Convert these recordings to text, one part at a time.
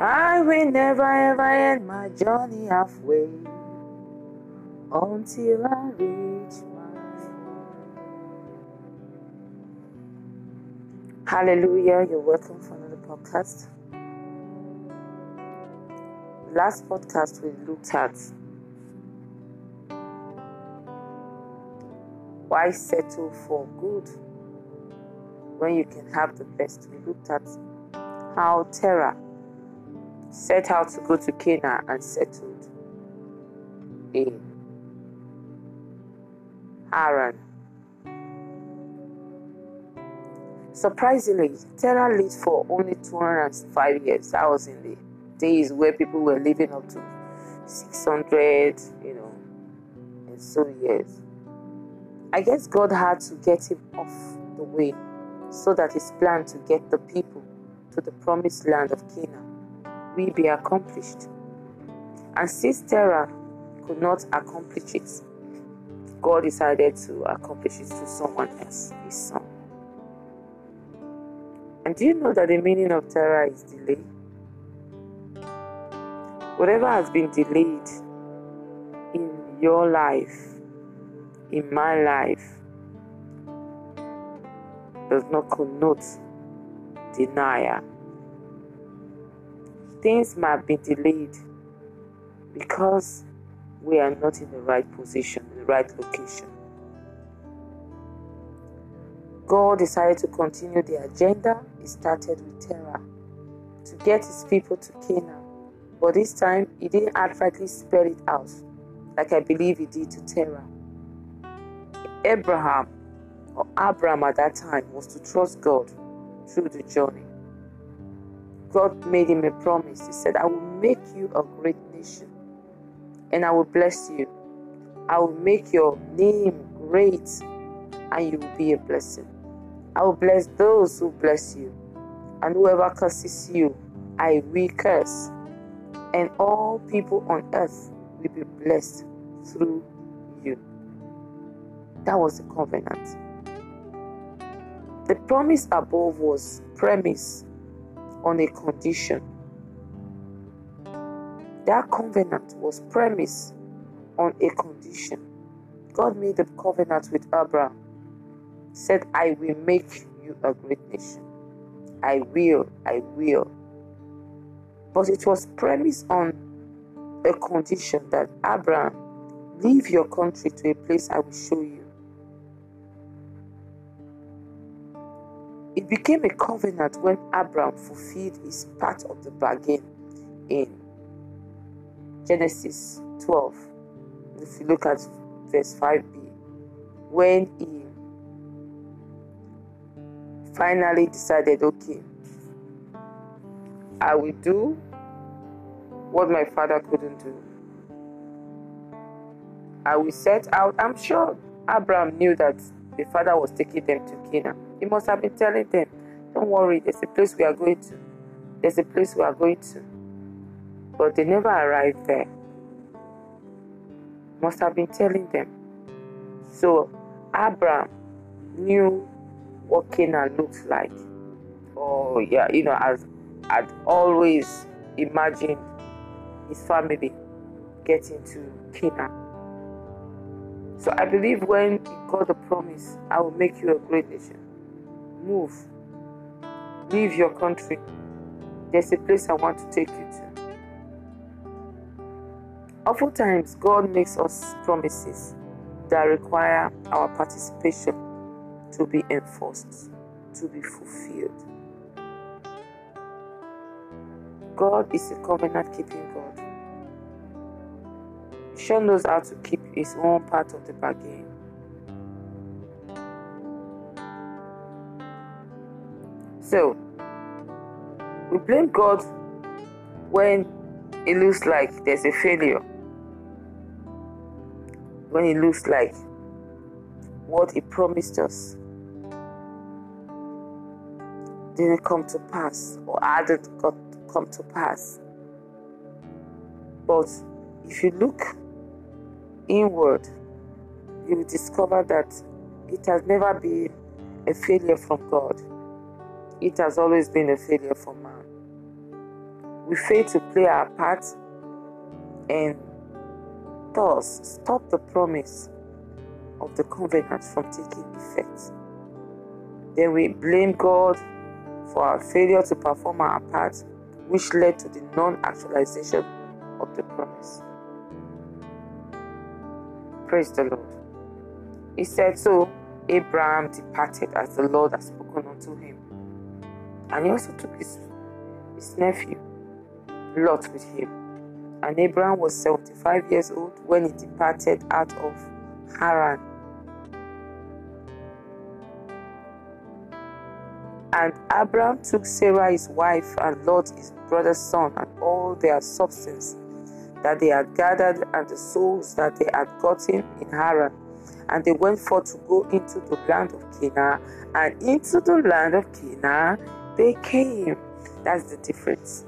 I will never ever end my journey halfway until I reach my Hallelujah, you're welcome for another podcast. Last podcast we looked at why settle for good when you can have the best. We looked at how Terah set out to go to Canaan and settled in Haran. Surprisingly, Terah lived for only 205 years. That was in the days where people were living up to 600, you know, and so years. I guess God had to get him off the way so that his plan to get the people to the promised land of Canaan will be accomplished. And since Terah could not accomplish it, God decided to accomplish it through someone else, his son. And do you know that the meaning of Terah is delay? Whatever has been delayed in your life, in my life, does not connote denial. Things might be delayed because we are not in the right position, the right location. God decided to continue the agenda he started with Terah to get his people to Canaan. But this time, he didn't outrightly spell it out like I believe he did to Terah. Abraham, or Abram at that time, was to trust God through the journey. God made him a promise. He said, I will make you a great nation and I will bless you. I will make your name great and you will be a blessing. I will bless those who bless you, and whoever curses you, I will curse. And all people on earth will be blessed through you. That was the covenant. The promise above was premise on a condition. That covenant was premised on a condition. God made a covenant with Abraham. Said, I will make you a great nation. I will, I will. But it was premised on a condition that Abraham leave your country to a place I will show you. It became a covenant when Abraham fulfilled his part of the bargain in Genesis 12. If you look at verse 5b, when he finally decided, okay, I will do what my father couldn't do. I will set out. I'm sure Abraham knew that the father was taking them to Canaan. He must have been telling them, Don't worry, there's a place we are going to. There's a place we are going to. But they never arrived there. Must have been telling them. So Abraham knew what Canaan looks like. Oh yeah, you know, as I'd always imagined his family getting to Canaan. So I believe when he got the promise, I will make you a great nation. Move. Leave your country. There's a place I want to take you to. Oftentimes, God makes us promises that require our participation to be enforced, to be fulfilled. God is a covenant keeping God. He sure knows how to keep his own part of the bargain. So, we blame God when it looks like there's a failure. When it looks like what He promised us didn't come to pass or hadn't got come to pass. But if you look inward, you will discover that it has never been a failure from God. It has always been a failure for man. we fail to play our part and thus stop the promise of the covenant from taking effect. Then we blame God for our failure to perform our part, which led to the non actualization of the promise. Praise the Lord. He said, So Abraham departed as the Lord had spoken unto him. And he also took his, his nephew, Lot, with him. And Abraham was 75 years old when he departed out of Haran. And Abraham took Sarah his wife and Lot his brother's son and all their substance that they had gathered and the souls that they had gotten in Haran. And they went forth to go into the land of Canaan, and into the land of Canaan they came. That's the difference.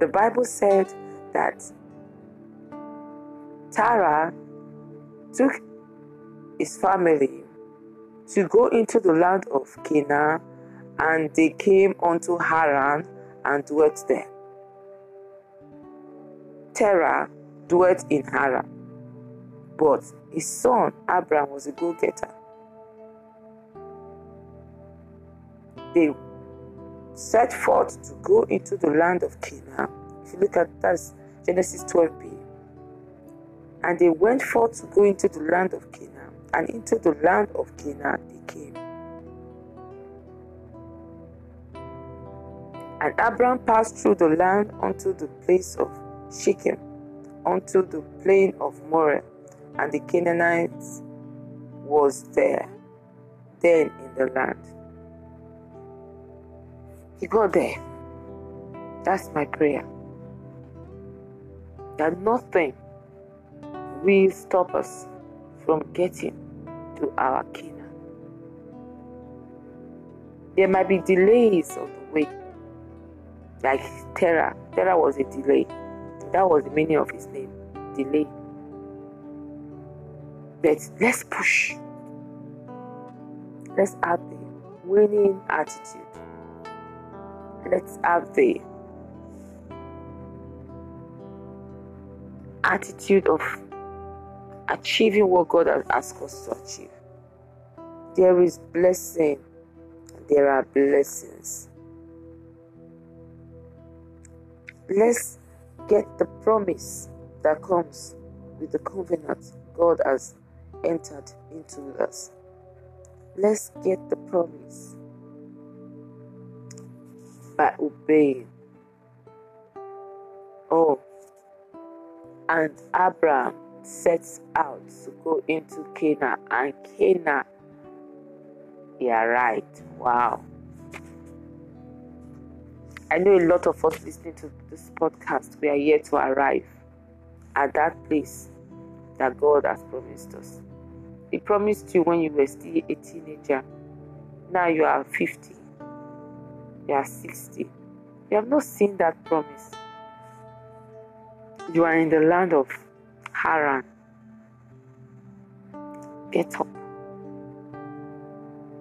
The Bible said that Terah took his family to go into the land of Canaan, and they came unto Haran and dwelt there. Terah dwelt in Haran, but his son Abraham was a go getter. They set forth to go into the land of Canaan. If you look at that, Genesis 12b. And they went forth to go into the land of Canaan, and into the land of Canaan they came. And Abraham passed through the land unto the place of Shechem unto the plain of Moreh, and the Canaanites was there, then in the land. He got there. That's my prayer. That nothing will stop us from getting to our Canaan. There might be delays on the way, like Terah. Terah was a delay. That was the meaning of his name delay. But let's push. Let's have the winning attitude. Let's have the attitude of achieving what God has asked us to achieve. There is blessing, there are blessings. Let's get the promise that comes with the covenant God has entered into us. Let's get the promise by obeying. Oh, and Abraham sets out to go into Canaan, and Canaan, yeah, right. Wow. I know a lot of us listening to this podcast, we are yet to arrive at that place that God has promised us. He promised you when you were still a teenager. Now you are 50, you are 60. You have not seen that promise. You are in the land of Haran. Get up,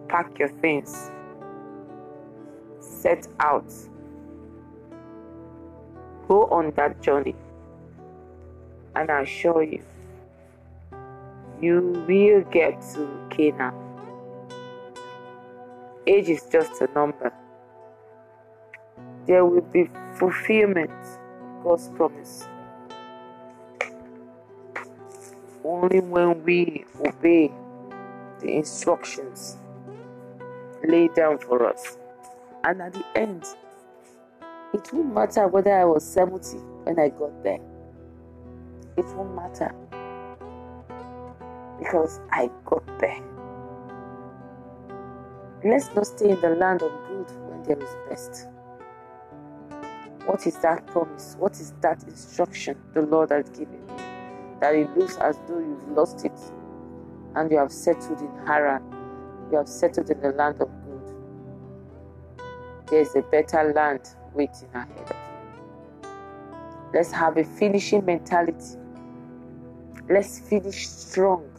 pack your things, set out Go on that journey, and I assure you, you will get to Canaan. Age is just a number. There will be fulfillment of God's promise. Only when we obey the instructions laid down for us. And at the end, it won't matter whether I was 70 when I got there. It won't matter. Because I got there. Let's not stay in the land of good when there is best. What is that promise? What is that instruction the Lord has given you? That it looks as though you've lost it and you have settled in Haran. You have settled in the land of good. There is a better land waiting ahead of you. Let's have a finishing mentality. Let's finish strong.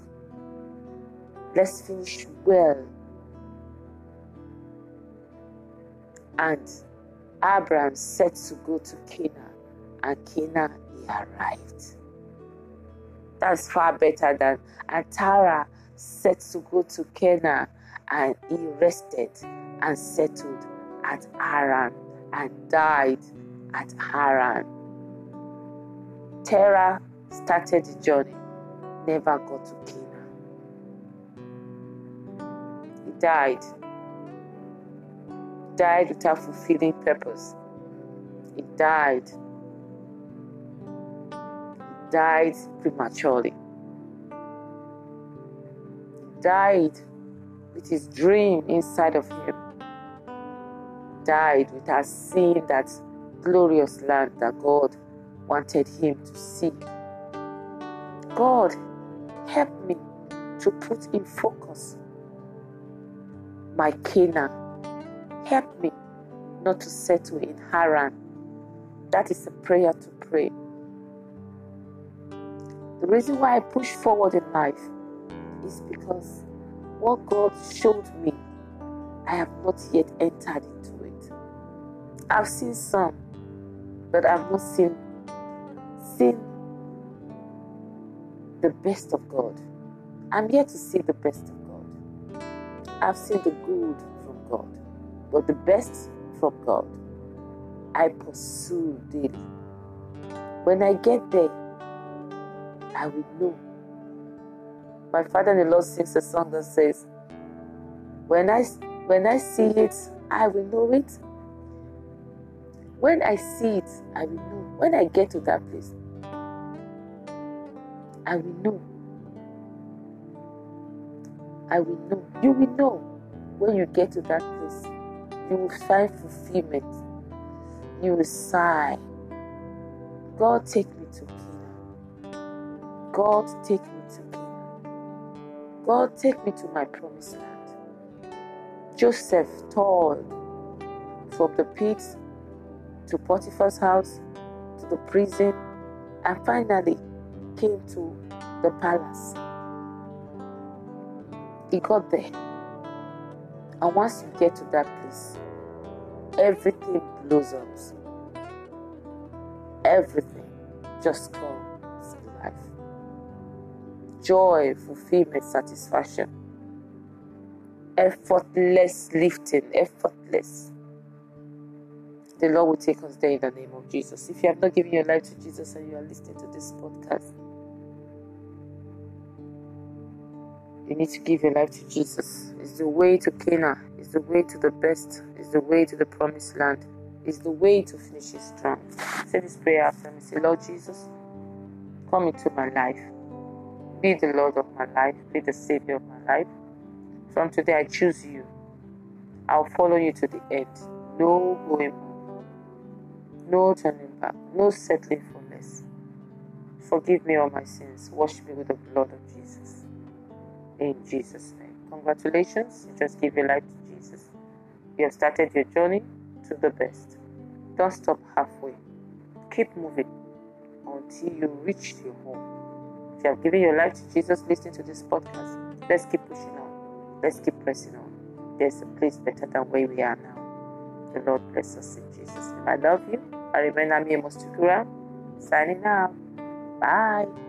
Let's finish well. And Abraham set to go to Canaan, and Canaan he arrived. That's far better than and Terah set to go to Canaan, and he rested and settled at Haran and died at Haran. Terah started the journey, never got to Canaan. He died. Died without fulfilling purpose. He died. Died prematurely. Died with his dream inside of him. Died without seeing that glorious land that God wanted him to see. God, help me to put in focus my Canaan. Help me not to settle in Haran. That is a prayer to pray. The reason why I push forward in life is because what God showed me, I have not yet entered into it. I've seen some, but I've not seen seen the best of God. I'm yet to see the best of God. I've seen the good from God, but the best from God, I pursue daily. When I get there, I will know. My father-in-law sings a song that says, "When I when I see it, I will know it. When I see it, I will know. When I get to that place, I will know. I will know. You will know when you get to that place. You will find fulfillment. You will sigh. God, take me to Canaan. God, take me to Canaan. God, take me to my promised land. Joseph toiled from the pit to Potiphar's house to the prison and finally came to the palace. He got there. And once you get to that place, everything blossoms. Everything just comes to life. Joy, fulfillment, satisfaction. Effortless lifting, effortless. The Lord will take us there in the name of Jesus. If you have not given your life to Jesus and you are listening to this podcast, you need to give your life to Jesus. It's the way to Canaan, it's the way to the best, it's the way to the promised land, it's the way to finish strong. Say this prayer after me. Say, Lord Jesus, come into my life. Be the Lord of my life, be the Savior of my life. From today, I choose you. I'll follow you to the end. No going back. No turning back. No settling for less. Forgive me all my sins. Wash me with the blood of Jesus. In Jesus' name. Congratulations. You just give your life to Jesus. You have started your journey to the best. Don't stop halfway. Keep moving until you reach your home. If you have given your life to Jesus, listening to this podcast, let's keep pushing on. Let's keep pressing on. There's a place better than where we are now. The Lord bless us in Jesus' name. I love you. I remain Ami Mostukura, signing out. Bye.